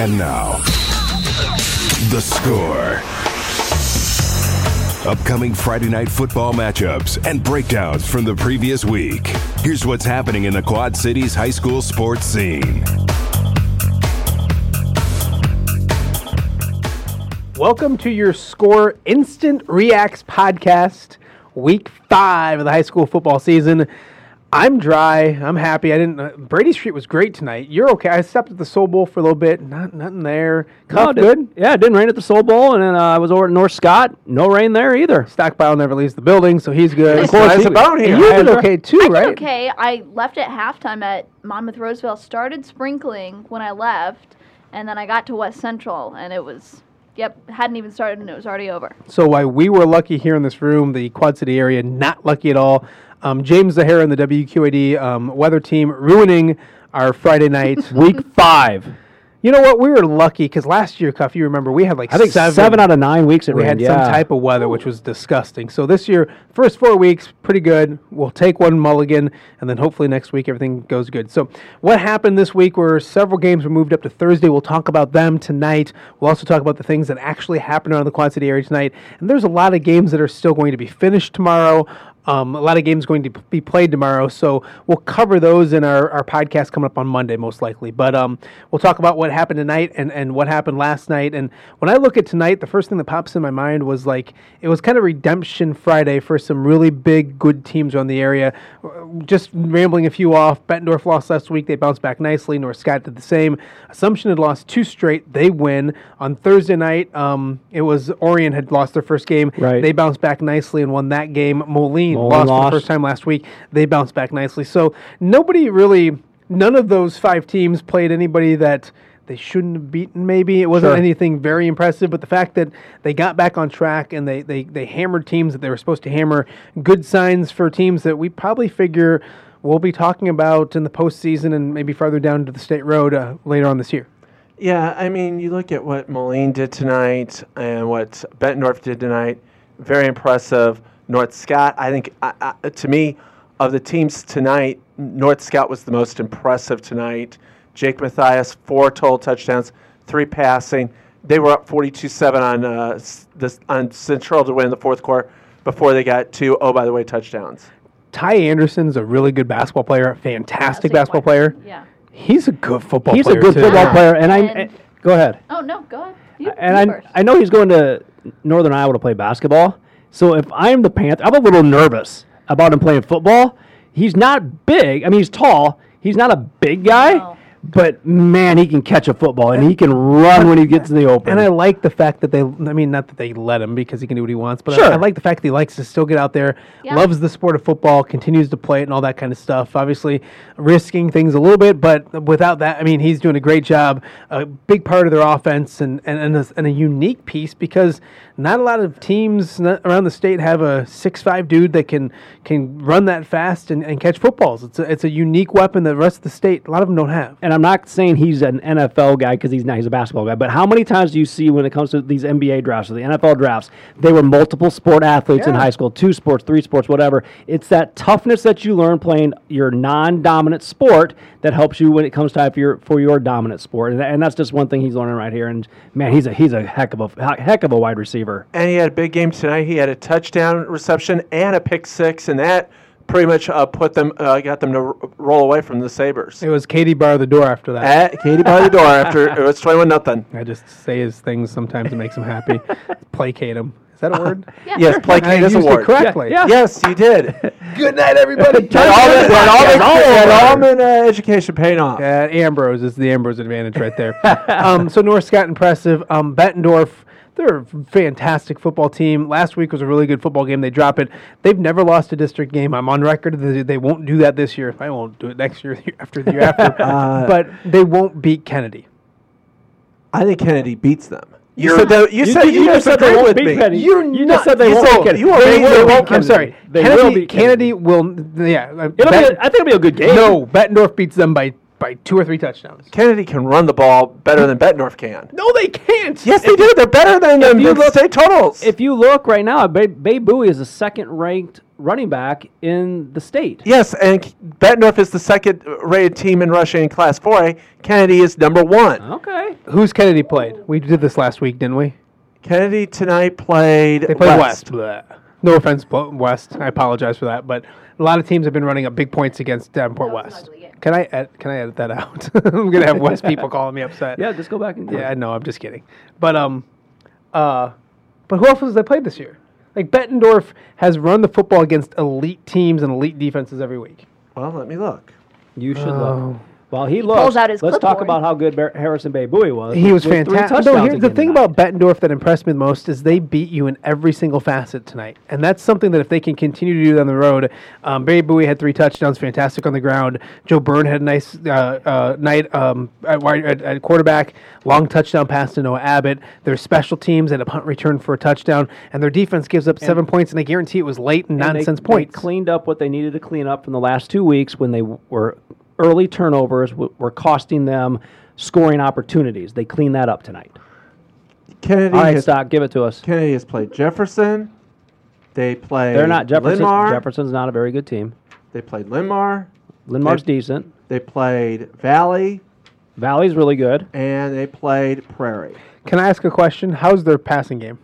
And now, the score. Upcoming Friday night football matchups and breakdowns from the previous week. Here's what's happening in the Quad Cities high school sports scene. Welcome to your Score Instant Reax podcast, week five of the high school football season. I'm dry. I'm happy. I didn't. Uh, Brady Street was great tonight. You're okay. I stepped at the Soul Bowl for a little bit. Not nothing there. Cuff No, it good. Yeah, it didn't rain at the Soul Bowl, and then uh, I was over at North Scott. No rain there either. Stockpile never leaves the building, so he's good. Of course, Nice he- about here. You I did okay too, I did right? okay. I left at halftime at Monmouth Roseville. Started sprinkling when I left, and then I got to West Central, and it was, yep, hadn't even started, and it was already over. So while we were lucky here in this room, the Quad City area not lucky at all. Um, James Zahara and the WQAD um, weather team ruining our Friday night. Week five. you know what? We were lucky because last year, Cuff, you remember we had like I think seven, out of nine weeks it we rained. had yeah. some type of weather which was disgusting. So this year, first four weeks, pretty good. We'll take one mulligan, and then hopefully next week everything goes good. So what happened this week were several games were moved up to Thursday. We'll talk about them tonight. We'll also talk about the things that actually happened around the Quad City area tonight. And there's a lot of games that are still going to be finished tomorrow. Um, a lot of games going to be played tomorrow, so we'll cover those in our, our podcast coming up on Monday, most likely. But um, we'll talk about what happened tonight and, and what happened last night. And when I look at tonight, the first thing that pops in my mind was like it was kind of redemption Friday for some really big, good teams around the area. Just rambling a few off. Bettendorf lost last week; they bounced back nicely. North Scott did the same. Assumption had lost two straight; they win on Thursday night. Um, it was Orion had lost their first game. Right. They bounced back nicely and won that game. Moline, Lost, for lost. the first time last week. They bounced back nicely. So nobody really, none of those five teams played anybody that they shouldn't have beaten. Maybe it wasn't Sure. anything very impressive, but the fact that they got back on track and they they they hammered teams that they were supposed to hammer, good signs for teams that we probably figure we'll be talking about in the postseason and maybe farther down to the state road uh, later on this year. Yeah, I mean, you look at what Moline did tonight and what Bettendorf did tonight. Very impressive. North Scott, I think, I, I, to me, of the teams tonight, North Scott was the most impressive tonight. Jake Matthias, four total touchdowns, three passing. They were up 42-7 on uh, s- this on Central to win the fourth quarter before they got two. Oh, by the way, touchdowns. Ty Anderson's a really good basketball player, fantastic Yeah, basketball player. Yeah. He's a good football He's player. a good too. football Yeah. player, and I. And- eh, go ahead. Oh, no, go ahead. You, And you I. I know he's going to Northern Iowa to play basketball. So if I'm the Panther, I'm a little nervous about him playing football. He's not big. I mean, he's tall. He's not a big guy, No. but man, he can catch a football and he can run when he gets in the open. And I like the fact that they, I mean, not that they let him because he can do what he wants, but I- I, like the fact that he likes to still get out there, Yeah. loves the sport of football, continues to play it and all that kind of stuff. Obviously, risking things a little bit, but without that, I mean, he's doing a great job. A big part of their offense and, and, and, a, and a unique piece because not a lot of teams around the state have a six-five dude that can can run that fast and, and catch footballs. It's a, it's a unique weapon that the rest of the state, a lot of them don't have. and I'm not saying he's an NFL guy because he's not. He's a basketball guy. But how many times do you see when it comes to these NBA drafts or the NFL drafts, they were multiple sport athletes in high school, two sports, three sports, whatever. It's that toughness that you learn playing your non-dominant sport that helps you when it comes time for your for your dominant sport. And, and that's just one thing he's learning right here. And man, he's a he's a heck of a heck of a wide receiver. And he had a big game tonight. He had a touchdown reception and a pick six, and that pretty much uh, put them, uh, got them to r- roll away from the Sabers. It was Katie bar the door after that. At Katie bar the door after it was twenty-one nothing. I just say his things sometimes it makes him happy. Placate him. Is that a word? Yeah. Yes, I placate his used it correctly. Yeah. Yes, you did. Good night, everybody. That almond, that almond, that almond uh, education paid off. Yeah, Ambrose is the Ambrose advantage right there. um, so North Scott impressive. Um, Bettendorf, they're a fantastic football team. Last week was a really good football game. They drop it. They've never lost a district game. I'm on record that they, they won't do that this year. If I won't do it next year, after the year after. Uh, but they won't beat Kennedy. I think Kennedy beats them. You You're- said that. You, you said did- you, you just said they won't beat me. Kennedy. You're You just not- said they you won't said- beat Kennedy. you are They beating will them. beat I'm sorry. They Kennedy, will beat Kennedy will. Yeah. It'll Bet- be a, I think it'll be a good game. no, Bettendorf beats them by by two or three touchdowns. Kennedy can run the ball better than Bettendorf can. No, they can't. Yes, they do. They're better than them. you look- state totals. If you look right now, Bay, Bey-Buie is the second ranked running back in the state. yes, and K- Bettendorf is the second rated team in rushing in Class 4A. Kennedy is number one. Okay. Who's Kennedy played? We did this last week, didn't we? Kennedy tonight played. They played West. Bleh. No offense, West. I apologize for that, but a lot of teams have been running up big points against Davenport That was an West. ugly game. Can I ed- can I edit that out? I'm gonna have West people calling me upset. Yeah, just go back and Yeah, no. I'm just kidding. But um, uh, but who else has they played this year? Like Bettendorf has run the football against elite teams and elite defenses every week. Well, let me look. You should Oh. look. While he looks, pulls out his let's talk about how good Bar- Harrison Bey-Buie was. He was with three fantastic. No, touchdowns here's the again thing tonight. about Bettendorf that impressed me the most is they beat you in every single facet tonight, and that's something that if they can continue to do down the road. Um, Barry Bowie had three touchdowns, fantastic on the ground. Joe Byrne had a nice uh, uh, night um, at, wide- at, at quarterback, long touchdown pass to Noah Abbott. Their special teams had a punt return for a touchdown, and their defense gives up seven points, and I guarantee it was late and, And they- nonsense they points. cleaned up what they needed to clean up from the last two weeks when they w- were early turnovers w- were costing them scoring opportunities. They cleaned that up tonight. Kennedy All right, has, Stock, give it to us. Kennedy has played Jefferson. They played. They're not Jefferson. Linn-Mar. Jefferson's not a very good team. They played Linn-Mar. Linn-Mar's They- decent. They played Valley, Valley's really good. and they played Prairie. Can I ask a question? How's their passing game?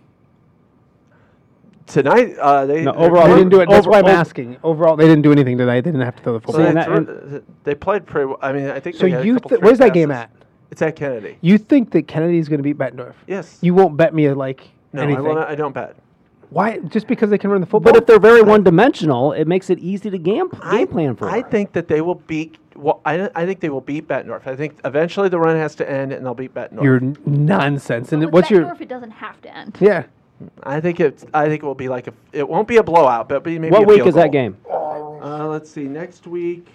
Tonight, uh, they No, overall, They didn't do it. That's over- why I'm over- asking. Overall, they didn't do anything tonight. They didn't have to throw the So football. they, that- threw- they played pretty. well. I mean, I think. So they you, th- where's that game at? It's at Kennedy. You think that Kennedy is going to beat Bettendorf? Yes. You won't bet me like no, I, anything. will not, I don't bet. Why? Just because they can run the football? But if they're very one-dimensional, it makes it easy to game, game I, plan for. I them. think that they will beat. Well, I, I think they will beat Bettendorf. I think eventually the run has to end, and they'll beat Bettendorf. you're n- nonsense. And With what's your? Bettendorf, it doesn't have to end. Yeah. I think it's. I think it will be like a. It won't be a blowout, but be maybe. what a week field is that game? Uh, let's see. Next week,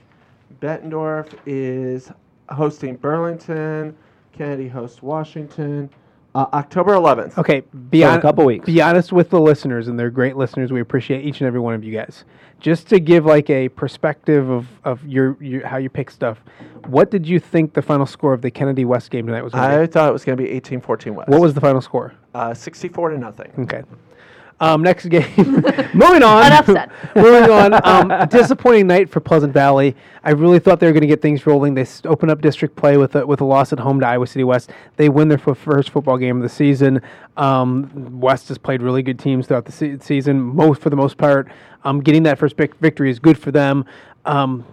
Bettendorf is hosting Burlington. Kennedy hosts Washington. Uh, October 11th. Okay. Be So a couple weeks. Be honest with the listeners, and they're great listeners. We appreciate each and every one of you guys. Just to give like a perspective of of your, your how you pick stuff. What did you think the final score of the Kennedy West game tonight was? I be? thought it was going to be 18-14 West. What was the final score? Uh, 64 to nothing? Okay. Um, next game. Moving on. Enough said. Moving on. Um, disappointing night for Pleasant Valley. I really thought they were going to get things rolling. They s- open up district play with a, with a loss at home to Iowa City West. They win their f- first football game of the season. Um, West has played really good teams throughout the se- season, most for the most part. Um, getting that first vic- victory is good for them. Um,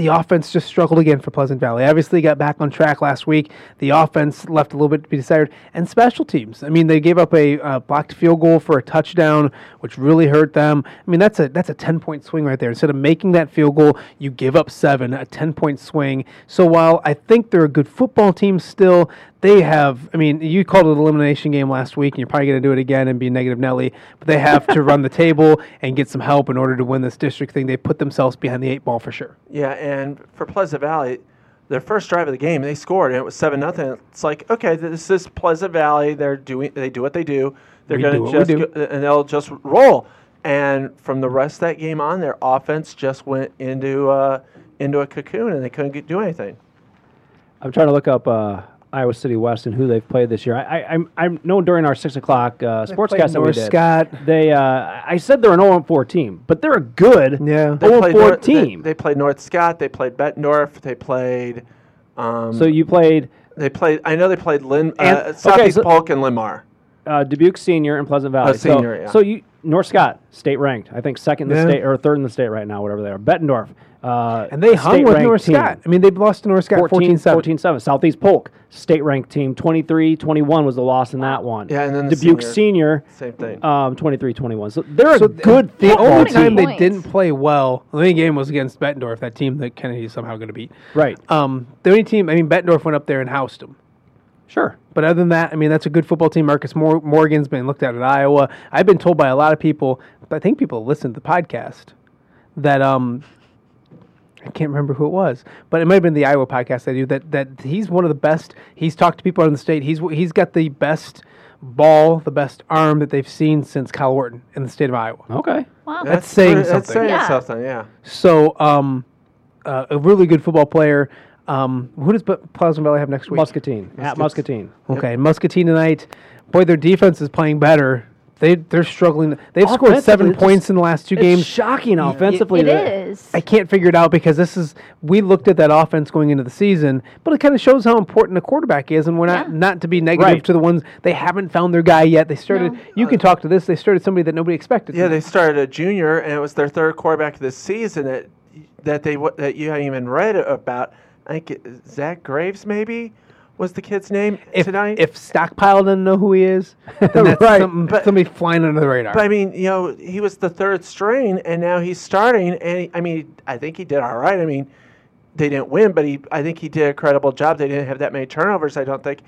the offense just struggled again for Pleasant Valley. Obviously, got back on track last week. The offense left a little bit to be desired, and special teams. I mean, they gave up a uh, blocked field goal for a touchdown, which really hurt them. I mean, that's a that's a ten point swing right there. Instead of making that field goal, you give up seven, a ten point swing. So while I think they're a good football team, still they have. I mean, you called it an elimination game last week, and you're probably going to do it again and be negative Nelly. But they have to run the table and get some help in order to win this district thing. They put themselves behind the eight ball for sure. Yeah, and for Pleasant Valley, their first drive of the game, they scored, and it was seven nothing. It's like, okay, this is Pleasant Valley. They're doing, they do what they do. They're going to just, go, and they'll just roll. And from the rest of that game on, their offense just went into uh, into a cocoon, and they couldn't get, do anything. I'm trying to look up uh, Iowa City West and who they've played this year. I I, I'm- I know during our six o'clock uh, sportscast that we North did, Scott. they uh, I said they're an 0 4 team, but they're a good Yeah. They 0 played 4 North- they- team. They, played North Scott. They played Bettendorf. They played. Um, so you played they played. I know they played Lin, And- uh, okay, Southeast so- Polk and Linn-Mar. uh, Dubuque Senior and Pleasant Valley. Oh, senior, so, yeah. so you North Scott state ranked. I think second in the Yeah. state or third in the state right now, whatever they are. Bettendorf. Uh, And they hung with North team. Scott. I mean, they've lost to North Scott 14 7. 14-7. Southeast Polk, state ranked team, 23-21 was the loss in that one. Yeah, and then the Dubuque senior- Senior, Same thing. um, 23-21. So they're So a good The football only team. time they didn't play well, the only game was against Bettendorf, that team that Kennedy's somehow going to beat. Right. Um, the only team, I mean, Bettendorf went up there and housed them. Sure. But other than that, I mean, that's a good football team. Marcus Mor- Morgan's been looked at at Iowa. I've been told by a lot of people, I think people listen to the podcast, that um, I can't remember who it was, but it might have been the Iowa podcast I do. That that he's one of the best. He's talked to people in the state. He's he's got the best ball, the best arm that they've seen since Kyle Wharton in the state of Iowa. Okay. Wow. That's saying That's something. saying Yeah. something. Yeah. So, um, uh, a really good football player. Um, who does Bu- Pleasant Valley have next week? Muscatine. At Muscatine. Okay, Muscatine tonight. Boy, their defense is playing better. They they're struggling. They've scored seven it's just- points in the last two It's games. shocking offensively. it that- is. I can't figure it out because this is we looked at that offense going into the season, but it kind of shows how important a quarterback is, and we're not Yeah. not to be negative Right. to the ones they haven't found their guy yet. They started. No. You can talk to this. They started somebody that nobody expected. Yeah, they started a junior, and it was their third quarterback this season that that they that you haven't even read about. I think it, Zach Graves maybe was the kid's name if, tonight. If Stockpile doesn't know who he is, then that's Right, something, but- somebody flying under the radar. but I mean, you know, he was the third string, and now he's starting. And he, I mean, I think he did all right. I mean, they didn't win, but he, I think he did a credible job. They didn't have that many turnovers, I don't think,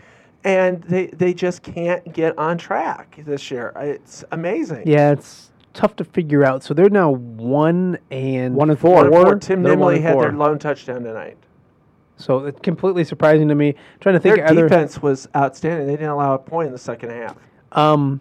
and they they just can't get on track this year. It's amazing. yeah, it's tough to figure out. So they're now one and One and four. One and four. Tim They're Nimley had their lone touchdown tonight. So it's completely surprising to me. trying to think Their of other. defense was outstanding. They didn't allow a point in the second half. Um,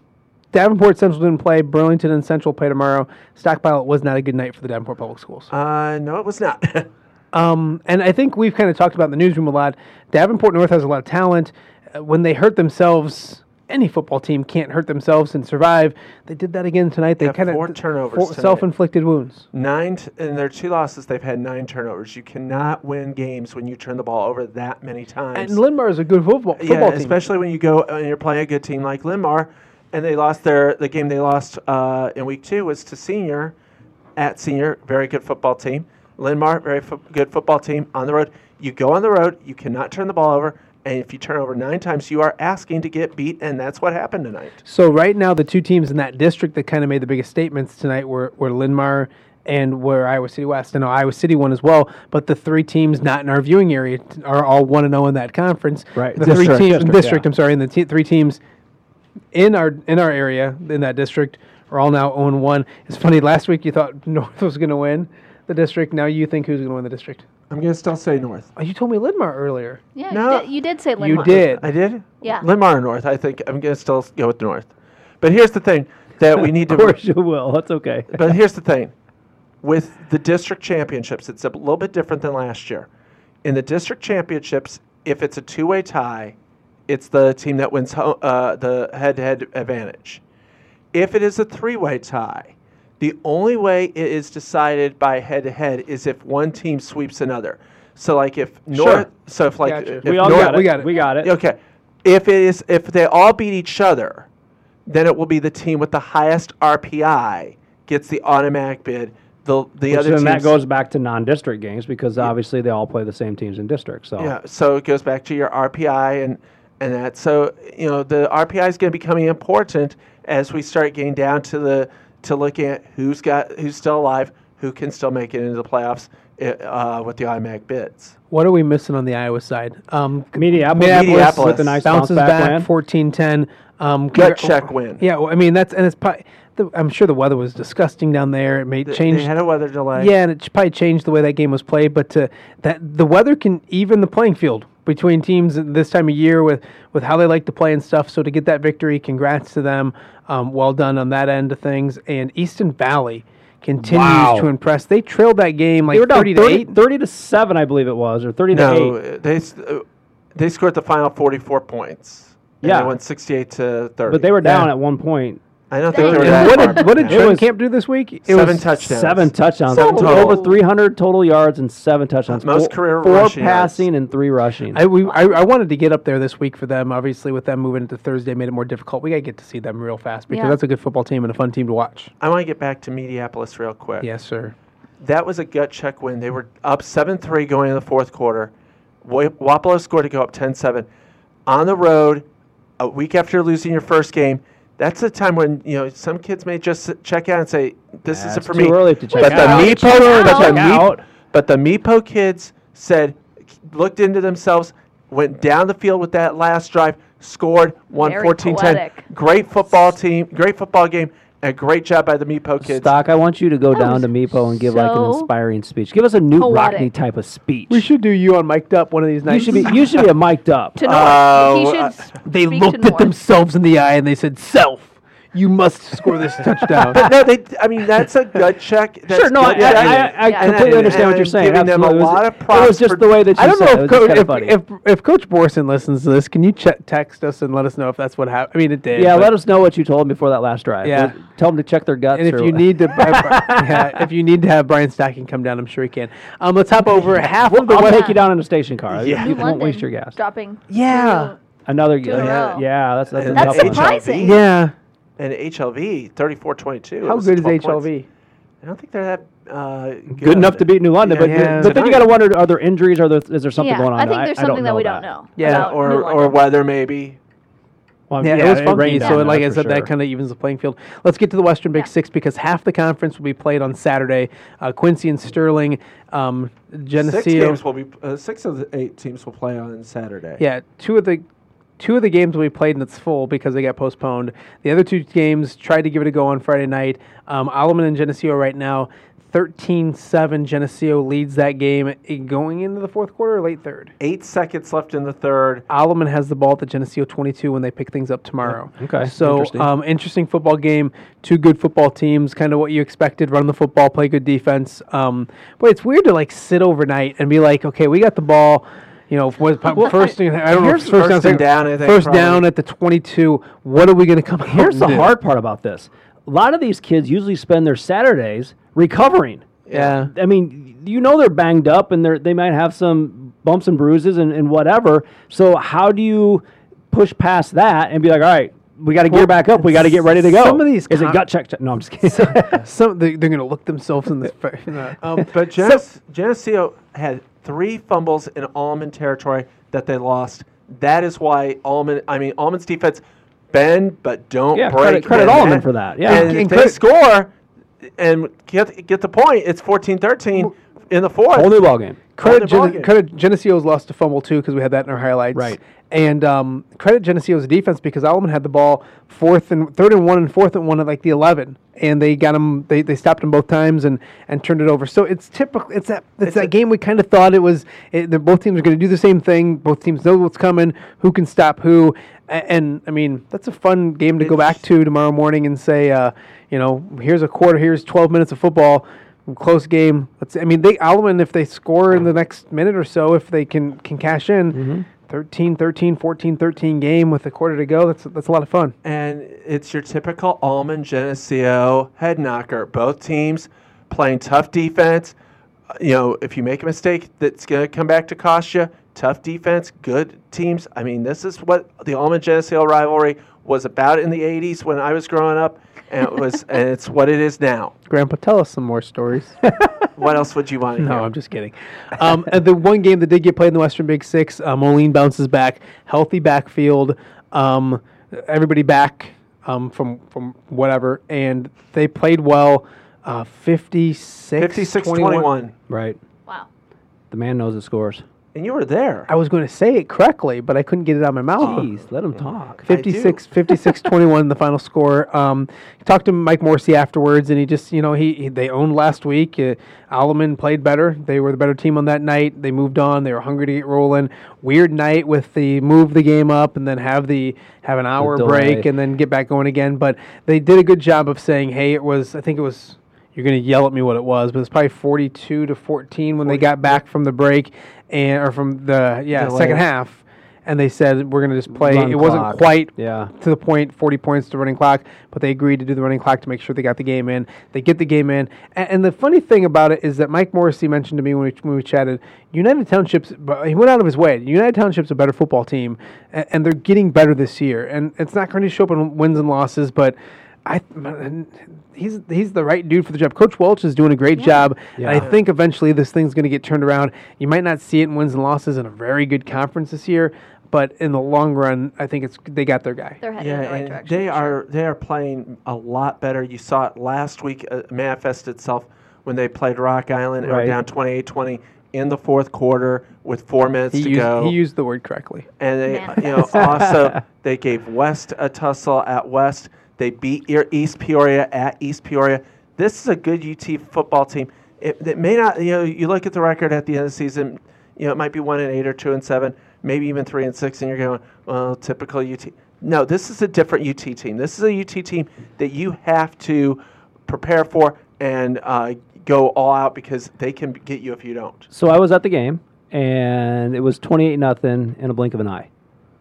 Davenport Central didn't play. Burlington and Central play tomorrow. Stockpile was not a good night for the Davenport Public Schools. Uh, no, it was not. Um, and I think we've kind of talked about in the newsroom a lot. Davenport North has a lot of talent. Uh, when they hurt themselves, any football team can't hurt themselves and survive. They did that again tonight. They Yeah, kind of four turnovers tonight. self-inflicted wounds. nine t- in their two losses, they've had nine turnovers. You cannot win games when you turn the ball over that many times. And Linn-Mar is a good football, football yeah, team. especially when you go and you're playing a good team like Linn-Mar, and they lost their the game they lost uh, in week two was to Senior, at Senior, very good football team. Linn-Mar, very fo- good football team on the road. You go on the road, you cannot turn the ball over, and if you turn over nine times, you are asking to get beat, and that's what happened tonight. So right now, the two teams in that district that kind of made the biggest statements tonight were, were Linn-Mar and were Iowa City West. I know Iowa City won as well, but the three teams not in our viewing area are all one and zero in that conference. Right. The three teams district, district. yeah. I'm sorry, and the te- three teams in our in our area in that district are all now 0 1. It's funny. Last week you thought North was going to win the district. Now you think who's going to win the district? I'm going to still say North. Oh, you told me Linn-Mar earlier. Yeah, No. you, did, you did say Linn-Mar. You did. I did? Yeah. Linn-Mar or North. I think I'm going to still go with North. But here's the thing that we need to. Of to. course you will. That's okay. But here's the thing with the district championships, it's a little bit different than last year. In the district championships, if it's a two way tie, it's the team that wins ho- uh, the head to head advantage. If it is a three way tie, the only way it is decided by head to head is if one team sweeps another. So, like if North, so if like Gotcha. if We all North, got it. we got it. We got it. Okay. If it is if they all beat each other, then it will be the team with the highest RPI gets the automatic bid. The the Which other then that goes back to non-district games because obviously they all play the same teams in districts. So yeah. So it goes back to your RPI and and that. So you know the RPI is going to be becoming important as we start getting down to the to look at who's got who's still alive, who can still make it into the playoffs uh, with the automatic bids. What are we missing on the Iowa side? Um, Mediapolis, Mediapolis with a nice bounce bounces back, back, win. 14-10. Um, Gut check win. Yeah, well, I mean that's and it's probably. The, I'm sure the weather was disgusting down there. It may Th- change. They had a weather delay. Yeah, and it probably changed the way that game was played. But uh, that the weather can even the playing field between teams this time of year with with how they like to play and stuff. So to get that victory, congrats to them. Um, well done on that end of things. And Easton Valley continues Wow. to impress. They trailed that game like They were down 30 30 to eight. 30 to 7, I believe it was, or 30 to 8. No, they uh, they scored the final 44 points. And Yeah. they went 68 to 30. But they were down Yeah. at one point. I don't think And they were And that what far did what did behind. Trent was Camp do this week? It seven was touchdowns. Seven touchdowns. Seven Over- total. Over 300 total yards and seven touchdowns. Most Four- career Four rushing yards. passing and three rushing. I, we, I, I wanted to get up there this week for them. Obviously, with them moving into Thursday, made it more difficult. We got to get to see them real fast because Yeah. that's a good football team and a fun team to watch. I want to get back to Mediapolis real quick. Yes, sir. That was a gut check win. They were up 7 3 going into the fourth quarter. Wa- Wapello scored to go up 10 7. On the road, a week after losing your first game, that's the time when you know some kids may just check out and say, "This Yeah, isn't it's for too me." early to check but out. the Check Meepo, out. but the Check Meep- out. but the Meepo kids said, looked into themselves, went down the field with that last drive, scored, won 14 10. Great football team, great football game, A great job by the Meepo kids. Stock, I want you to go That down was to Meepo and give like an so inspiring speech. Give us a new poetic. Rockne type of speech. We should do you on mic'd up one of these You nights. should be. You should be a mic'd up. To North. Oh, he should uh, s- they speak to looked at North. themselves in the eye and they said, "Self, you must score this touchdown." But no, they. I mean, that's a gut check. That's Sure, no, I, I. I, I completely And- understand what you're saying. giving them a Absolutely. It was- lot of It was just for- the way that you I don't said know if, It was Co- if, if if Coach Borson listens to this. Can you ch- text us and let us know if that's what happened? I mean, it did. yeah, let us know what you told him before that last drive. Yeah. Well, Tell them to check their guts. And if or you what- need to, yeah, if you need to have Brian Stacking come down, I'm sure he can. Um, let's hop over half We'll, of the I'll West. take you down in a station car. Yeah. You won't waste your gas. Dropping. Yeah. Another. Two yeah, yeah, that's that's a That's tough one. surprising. Yeah. And HLV 34-22. How good is 12 points. HLV? I don't think they're that uh, good. Good enough to beat New London, but Yeah. but then you got to wonder: Are there injuries? Are there is there something yeah, going on? I think there? there's I don't something that we that. don't know. Yeah, or or London. weather maybe. Well, Yeah, it was funky. rained So, down like I for said, that kind of evens the playing field. Let's get to the Western Big Yeah. Six because half the conference will be played on Saturday. Uh, Quincy and Sterling, um, Geneseo. Six games will be. Uh, six of the eight teams will play on Saturday. Yeah, two of the two of the games will be played and it's full because they got postponed. The other two games tried to give it a go on Friday night. Um, Alleman and Geneseo right now, 13-7. Geneseo leads that game going into the fourth quarter or late third. Eight seconds left in the third. Alleman has the ball at the Geneseo 22 when they pick things up tomorrow. Okay, So, interesting. um, interesting football game. Two good football teams, kind of what you expected. Run the football, play good defense. Um, but it's weird to like sit overnight and be like, okay, we got the ball. You know, was first thing I don't know. here's if First, first down, and down, I think, first probably. down at the 22. What are we going to come? Here's the do? hard part about this. A lot of these kids usually spend their Saturdays recovering. Yeah. I mean, you know they're banged up and they they might have some bumps and bruises and, and whatever. So how do you push past that and be like, all right, we got to gear back up. We got to get ready to go. some of these is it com- gut check? check? No, I'm just kidding. Some they, they're going to look themselves in the. in the- um, But Genes- Geneseo had three fumbles in Alleman territory that they lost. That is why Alleman. I mean, Alleman's defense bend but don't Yeah, break. credit- credit and Alleman that- for that, yeah. and, And if they credit- score and get get the point, it's 14-13 in the fourth. Whole new ball game. credit, Whole new Gen- credit Geneseo's lost a fumble too because we had that in our highlights. Right. And um, credit Geneseo's defense because Alleman had the ball fourth and third and one and fourth and one at like the eleven, and they got him. They, they stopped him both times and, and turned it over. So it's typical. It's that it's, that game we kind of thought it was. It, both teams are going to do the same thing. Both teams know what's coming. Who can stop who? A- And, I mean that's a fun game to go back to tomorrow morning and say, uh, you know, here's a quarter. Here's twelve minutes of football close game. Let's. I mean, they Alleman if they score in the next minute or so, if they can can cash in, 13, 13, 14, 13 game with a quarter to go. That's that's a lot of fun. and it's your typical Alleman Geneseo head knocker. Both teams playing tough defense. Uh, You know, if you make a mistake, that's going to come back to cost you. Tough defense, good teams. I mean, this is what the Alleman Geneseo rivalry was about in the '80s when I was growing up, and it was, and it's what it is now. Grandpa, tell us some more stories. What else would you want to hear? no, I'm just kidding. Um, and the one game that did get played in the Western Big Six, uh, Moline bounces back, healthy backfield, um, everybody back um, from from whatever, and they played well. Uh, 56, 56-21. Right. Wow. The man knows the scores. And you were there. I was going to say it correctly, but I couldn't get it out of my mouth. Jeez, let him talk. 56 56 21 the final score. Um talked to mike morrissey afterwards and he just you know he, he they owned last week. Uh, Alleman played better. They were the better team on that night. They moved on. They were hungry to get rolling. Weird night with the move the game up and then have the have an hour break and then get back going again. But they did a good job of saying hey it was i think it was you're going to yell at me what it was but it's probably 42 to 14 when they got back from the break and or from the yeah second half and they said we're going to just play Run it wasn't quite Yeah. to the point, 40 points to running clock, but they agreed to do the running clock to make sure they got the game in. They get the game in. And, and the funny thing about it is that Mike Morrissey mentioned to me when we, when we chatted, United Township's, but he went out of his way. United Township's a better football team, and, and they're getting better this year. And it's not going to show up in wins and losses, but I, he's he's the right dude for the job. Coach Welch is doing a great job. And I think eventually this thing's going to get turned around. You might not see it in wins and losses in a very good conference this year, but in the long run, I think it's they got their guy. They're headed Yeah, in the right direction. they for sure. are they are playing a lot better. You saw it last week uh, manifest itself when they played Rock Island and were Right. down 28-20 in the fourth quarter with four minutes He to used, go. he used the word correctly. and they, you know, also they gave West a tussle at West. They beat East Peoria at East Peoria. This is a good UT football team. It, it may not, you know, you look at the record at the end of the season, you know, it might be one and eight or two and seven, maybe even three and six, and you're going, well, typical UT. No, this is a different UT team. This is a UT team that you have to prepare for and uh, go all out because they can get you if you don't. So I was at the game, and it was twenty-eight nothing in a blink of an eye,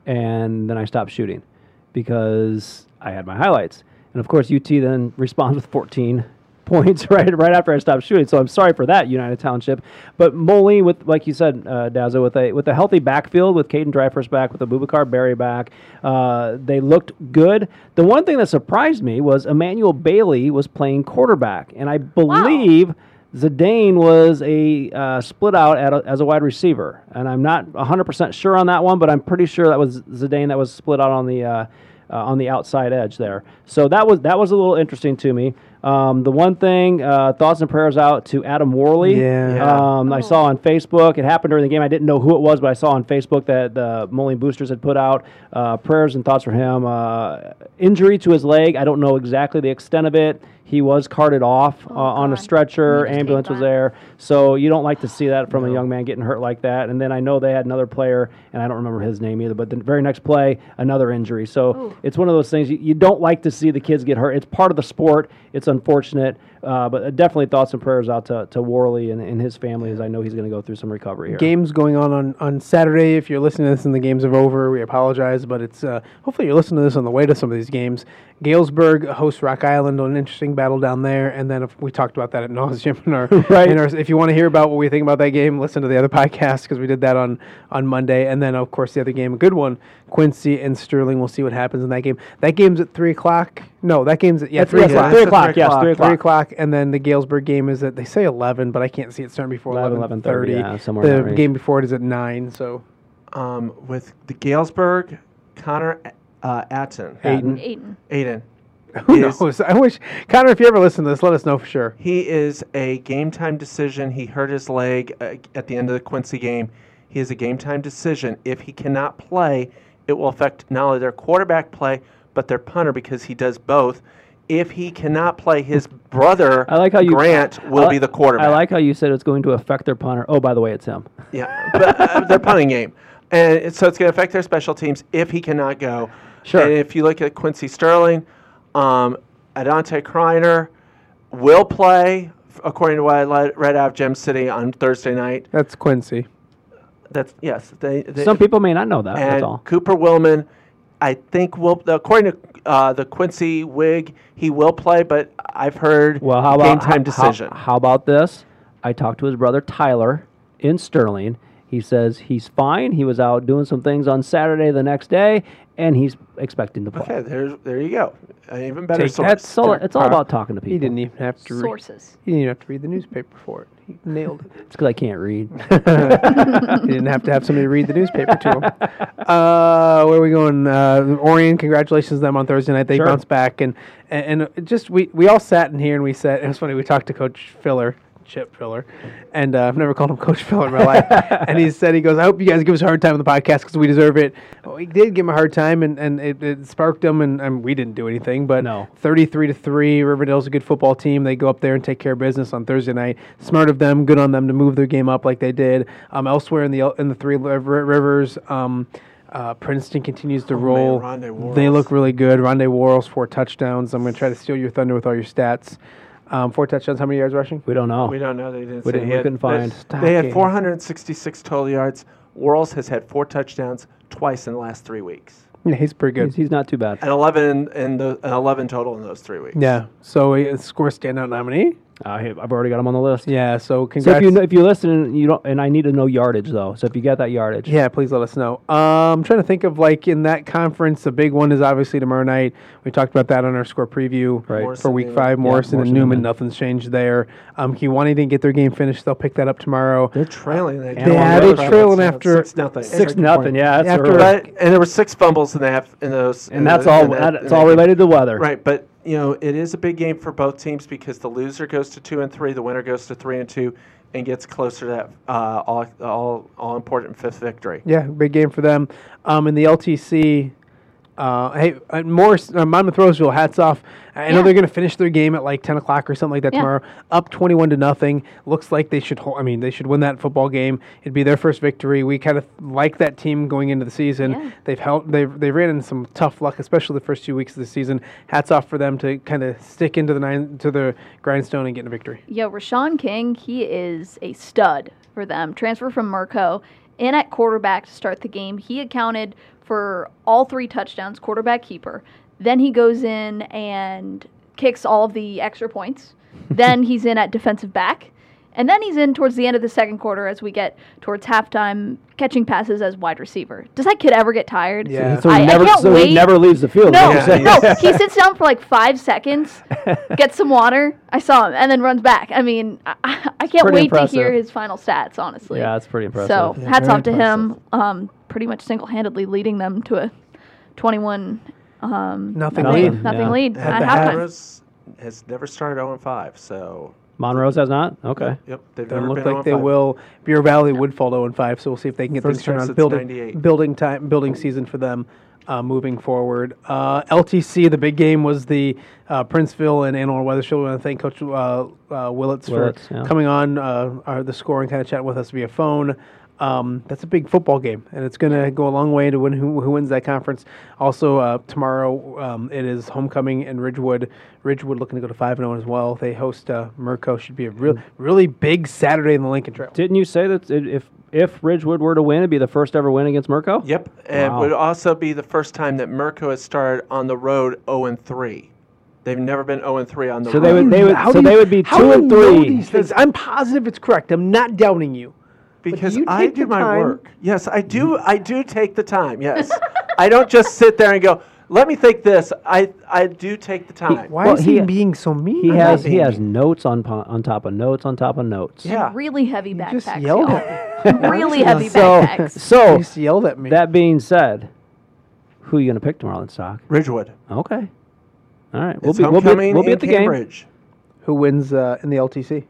and then I stopped shooting because I had my highlights, and of course UT then responds with fourteen points right right after I stopped shooting. So I'm sorry for that, United Township. But Moline, with like you said, uh, Dazza, with a with a healthy backfield, with Caden Dreyfus back, with Abubakar Berry back, uh, they looked good. The one thing that surprised me was Emmanuel Bailey was playing quarterback, and I believe. Zidane was a uh, split out at a, as a wide receiver, and I'm not 100% sure on that one, but I'm pretty sure that was Zidane that was split out on the uh, uh, on the outside edge there. So that was that was a little interesting to me. Um, the one thing, uh, thoughts and prayers out to Adam Worley. Yeah. Yeah. Um, I saw on Facebook. It happened during the game. I didn't know who it was, but I saw on Facebook that the Moline Boosters had put out uh, prayers and thoughts for him. Uh, injury to his leg. I don't know exactly the extent of it. He was carted off uh, on a stretcher. Ambulance was there. So you don't like to see that from a young man getting hurt like that. And then I know they had another player, and I don't remember his name either. But the very next play, another injury. So Ooh. it's one of those things you, you don't like to see the kids get hurt. It's part of the sport. It's unfortunate, uh, but uh, definitely thoughts and prayers out to, to Worley and, and his family, as I know he's going to go through some recovery here. Games going on, on on Saturday. If you're listening to this and the games are over, we apologize, but it's uh, hopefully you're listening to this on the way to some of these games. Galesburg hosts Rock Island on an interesting battle down there, and then if we talked about that at nauseum in our, Right. in our if you want to hear about what we think about that game, listen to the other podcast because we did that on on Monday, and then of course the other game, a good one, Quincy and Sterling. We'll see what happens in that game. That game's at three o'clock. No, that game's at yeah That's- three yes, o'clock. three o'clock. three o'clock. three Three o'clock. o'clock, and then the Galesburg game is at they say eleven, but I can't see it starting before 11, eleven 11:30, thirty. yeah, somewhere in the range. game before it is at nine. So Um, with the Galesburg, Connor uh, Atten. Aiden. Aiden. Aiden. who is- knows? I wish Connor, if you ever listen to this, let us know for sure. He is a game time decision. He hurt his leg uh, at the end of the Quincy game. He is a game time decision. If he cannot play, it will affect not only their quarterback play, but their punter because he does both. If he cannot play, his brother I like how you Grant will li- be the quarterback. I like how you said it's going to affect their punter. Oh, by the way, it's him. Yeah, but uh, their punting game, and so it's going to affect their special teams if he cannot go. Sure. And if you look at Quincy Sterling, um, Adante Kreiner will play, according to what I read out of Gem City on Thursday night. That's Quincy. That's yes. They, they Some people may not know that. and that's all. Cooper Willman, I think will according to uh, the Quincy Whig, he will play, but I've heard Well, how about, game about time how- decision. How, how about this? I talked to his brother Tyler in Sterling. He says he's fine. He was out doing some things on Saturday the next day, and he's expecting to play. okay, there's there you go. An even better Take source. that, It's all, it's all Uh, about talking to people. He didn't even have to read. Sources. He didn't even have to read the newspaper for it. Nailed it. It's because I can't read. he didn't have to have somebody read the newspaper to him. Uh, where are we going? Uh, Orion, congratulations to them on Thursday night. They Sure. bounced back and, and and just we we all sat in here and we said it was funny. We talked to Coach Filler. Chip Filler, and uh, I've never called him Coach Filler in my life. and he said, "He goes, I hope you guys give us a hard time on the podcast because we deserve it." Well, we did give him a hard time, and, and it, it sparked him, and, and we didn't do anything. But No. thirty-three to three, Riverdale's a good football team. They go up there and take care of business on Thursday night. Smart of them, good on them to move their game up like they did. Um, elsewhere in the in the three rivers, um, uh, Princeton continues to Oh, roll. Rondé they look really good. Rondé Warrels four touchdowns. I'm going to try to steal your thunder with all your stats. Um, four touchdowns. How many yards rushing? We don't know. We don't know. They didn't We say. didn't- we had- couldn't find. They, they had 466 total yards. Worrells has had four touchdowns twice in the last three weeks, Yeah, he's pretty good. He's, he's not too bad. and 11 in, in the and 11 total in those three weeks. yeah. So he score standout nominee. Uh, he- I've already got him on the list. Yeah. So So congrats. if you know, if you listen, and you don't, and I need to know yardage though. So if you got that yardage, Yeah, please let us know. Um, I'm trying to think of like in that conference, the big one is obviously tomorrow night. We talked about that on our score preview Right. for Morrison, week Newman. five. Morrison, Morrison, and Newman, Newman. nothing's changed there. Um, Kewanee didn't get their game finished. They'll pick that up tomorrow. They're trailing. They Yeah, they're trailing after- six nothing. six nothing. Yeah, that's After- early. But and there were six fumbles in that in those. in and that's the- all. in that- That's in all that- related to weather. Right, but you know it is a big game for both teams because the loser goes to two and three, the winner goes to three and two, and gets closer to that uh, all all all important fifth victory. Yeah, big game for them. Um, in the LTC, Uh, hey, uh, Morris, uh, Monmouth Roseville, hats off. I know Yeah. they're going to finish their game at like 10 o'clock or something like that Yeah. tomorrow. Up 21 to nothing. Looks like they should. Hold, I mean, they should win that football game. It'd be their first victory. We kind of like that team going into the season. Yeah. They've held. They've they ran into some tough luck, especially the first two weeks of the season. Hats off for them to kind of stick into the nine to the grindstone and get a victory. Yo, Rashawn King, he is a stud for them. Transfer from Merco, in at quarterback to start the game. He accounted for all three touchdowns, quarterback keeper. Then he goes in and kicks all of the extra points. then he's in at defensive back. And then he's in towards the end of the second quarter as we get towards halftime, catching passes as wide receiver. Does that kid ever get tired? Yeah. So I- he I never, can't so he never leaves the field. No, is what you're Yeah, no. He sits down for like five seconds, gets some water. I saw him, and then runs back. I mean, I, I can't Pretty wait to hear his final stats. Honestly, Yeah, that's pretty impressive. So Yeah, hats off to him. Um, pretty much single-handedly leading them to a twenty-one um, Nothing nothing, lead. nothing Yeah. lead Had at to halftime. Monroe's has never started 0 5, so Monroe's has not. Okay. yep, they've Doesn't never look been like 0 they will. Beer Valley would fall 0 5, so we'll see if they can get First things turned on. Building, 98. building time, building season for them uh, moving forward. Uh, LTC, the big game was the uh, Princeville and Antelope Wethersfield. We want to thank Coach uh, uh, Willits, Willits, for yeah. coming on uh, our, the score and kind of chatting with us via phone. Um, that's a big football game, and it's going to go a long way to win who, who wins that conference. Also, uh, tomorrow um, it is homecoming in Ridgewood. Ridgewood looking to go to five and zero as well. They host uh, Merco. Should be a real, really big Saturday in the Lincoln Trail. Didn't you say that if if Ridgewood were to win, it'd be the first ever win against Merco? Yep, and Wow. it would also be the first time that Merco has started on the road 0 and 3. They've never been 0 and 3 on the So road. they would they would How so do they would be two and three. I'm positive it's correct. I'm not doubting you. Because you I do the my time- work. Yes, I do. I do take the time. Yes, I don't just sit there and go. Let me think this. I I do take the time. Why Well, is he, he- being so mean? He I'm has he has being- notes on on top of notes on top of notes. Yeah. Really heavy just backpacks. yelled y'all. at really heavy So backpacks. He so just yelled at me. that being said, who are you gonna pick tomorrow in stock? Ridgewood. Okay. All right. We'll It's be we'll be, we'll be at the game. Cambridge. Who wins uh, in the LTC?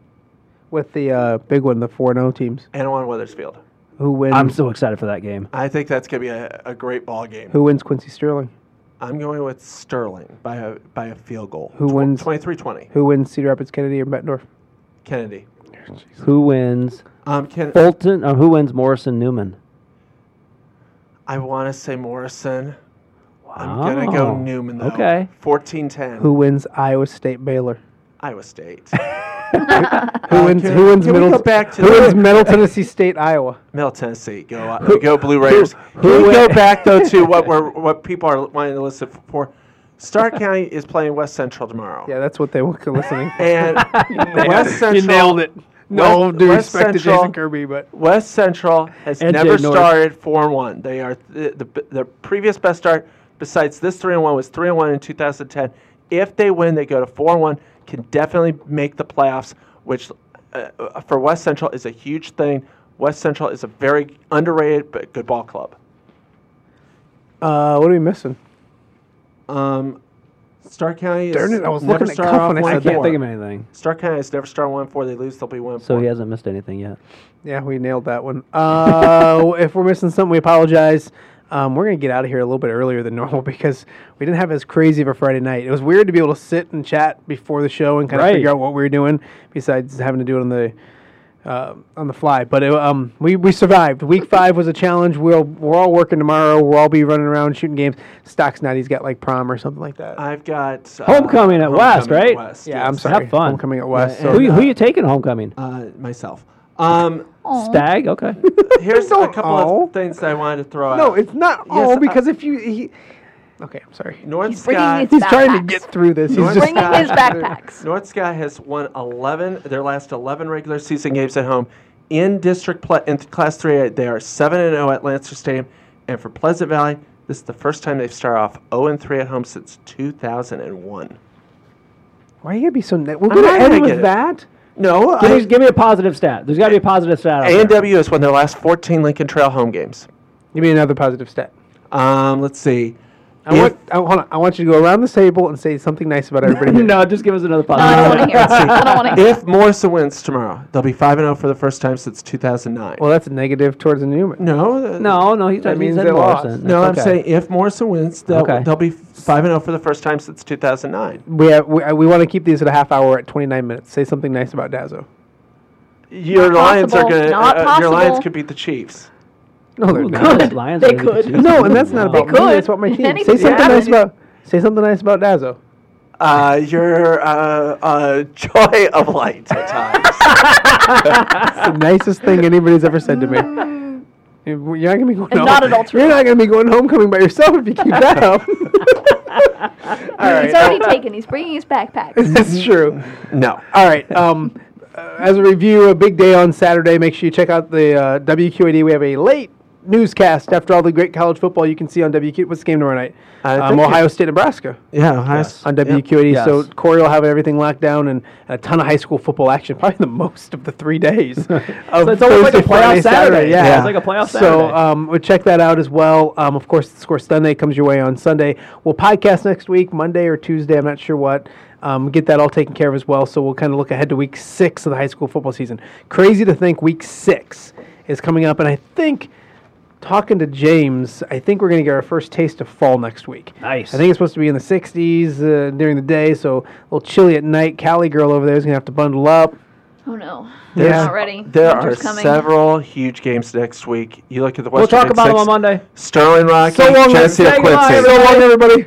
With the uh, big one, the 4 0 teams. Annawan Wethersfield. Who wins? I'm so excited for that game. I think that's going to be a, a great ball game. Who wins Quincy Sterling? I'm going with Sterling by a by a field goal. Who wins? 23-20. Who wins Cedar Rapids, Kennedy, or Bettendorf? Kennedy. Who wins Um, can Fulton or who wins Morrison Newman? I want to say Morrison. Wow. I'm gonna Oh, go Newman though. okay. 14-10. Who wins Iowa State Baylor? Iowa State. Who wins? who wins can we Middle? go back to who the- wins Middle Tennessee State, Iowa? Middle Tennessee. Go uh, go Blue Raiders. who Can we go back though to what we're what people are wanting to listen for? Stark County is playing West Central tomorrow. Yeah, that's what they were listening. for. And West Central. you nailed it. No West- due West respect to Central- Jason Kirby, but West Central has And never Jay North. started four and one. They are the, the the previous best start besides this three and one was three and one in 2010. If they win, they go to four and one. Can definitely make the playoffs, which uh, uh, for West Central is a huge thing. West Central is a very underrated but good ball club. uh, what are we missing? Um, Stark County is Darn it, I was never looking at started Cuff off when I said. Can't four. think of anything. Stark County has never started one and four. They lose, they'll be one So four. he hasn't missed anything yet. Yeah, we nailed that one. Uh, if we're missing something, we apologize. Um, we're gonna get out of here a little bit earlier than normal because we didn't have as crazy of a Friday night. It was weird to be able to sit and chat before the show and kind of Right. figure out what we were doing, besides having to do it on the uh, on the fly. But it, um, we we survived. Week five was a challenge. We'll we're all working tomorrow. We'll all be running around shooting games. Stock's not. He's got like prom or something like that. I've got uh, Homecoming at West, Homecoming at right? West, yeah, I'm sorry. Have fun. Homecoming at West. Yeah, so Who, you- who uh, you taking homecoming? Uh, myself. Um, Stag. Okay. here's a couple oh. of things I wanted to throw out. no, it's not Yes, all I- because if you he. Okay, I'm sorry. North He's bringing Scott. his He's trying to backpacks. get through this. He's North just Bringing his backpacks. North Scott has won 11 their last 11 regular season games at home in district pla in Class 3A. They are 7 and 0 at Lancer Stadium, and for Pleasant Valley, this is the first time they've started off 0 and 3 at home since 2001. Why are you gonna be so? Ne- we're I'm gonna not end gonna with get it. that. No, give, me, give me a positive stat. There's got to be a positive stat. out. A&W has won their last 14 Lincoln Trail home games. Give me another positive stat. Um, let's see. I want, I, hold on, I want you to go around the table and say something nice about everybody. here. no, just give us another No, I don't want to possibility. hear it. I don't want to hear If Morrison wins tomorrow, they'll be 5 and 0 for the first time since 2009. Well, that's a negative towards the Newman. no, uh, no, no, he's That he means said they lost. Morrison. No, I'm saying if Morrison wins, they'll, Okay. they'll be 5 and 0 for the first time since 2009. We have, we, we want to keep these at a half hour at 29 minutes. Say something nice about Dazo. Your Not Lions are possible. going to Not uh, your Lions possible. could beat the Chiefs. No, they're Ooh, not. Lions- Lions They are the could. No, and that's not Wow. about They me. could. That's about my team. Anything Say something nice about. Say something nice about Dazo. Uh, you're uh, uh, joy of light at times. It's the nicest thing anybody's ever said to me. You're not gonna be going And home. not at all. You're not gonna be going homecoming by yourself if you keep that up. all right, He's already taken. He's bringing his backpack. that's true. no. All right. Um, uh, as a review, a big day on Saturday. Make sure you check out the uh, WQAD. We have a late newscast after all the great college football you can see on WQ. What's the game tomorrow night? I Um, Ohio State, Nebraska Yeah, Ohio S- on yep. WQAD. So Yes. Corey will have everything locked down and a ton of high school football action. Probably the most of the three days. of So it's almost like a Thursday, Friday, playoff Saturday. Yeah, Yeah, it's like a playoff So Saturday. um, we'll check that out as well. Um, of course, the Score Sunday comes your way on Sunday. We'll podcast next week, Monday or Tuesday. I'm not sure what. Um, get that all taken care of as well. So we'll kind of look ahead to week six of the high school football season. Crazy to think week six is coming up, and I think talking to James, I think we're going to get our first taste of fall next week. Nice. I think it's supposed to be in the 60s uh, during the day, so a little chilly at night. Cali girl over there is going to have to bundle up. Oh no. There's- Not ready. There are Winter's coming. several huge games next week. You look at the Western. We'll talk Big about them on Monday. Sterling Rocky, So long, Geneseo say goodbye, Quincy. So long, everybody.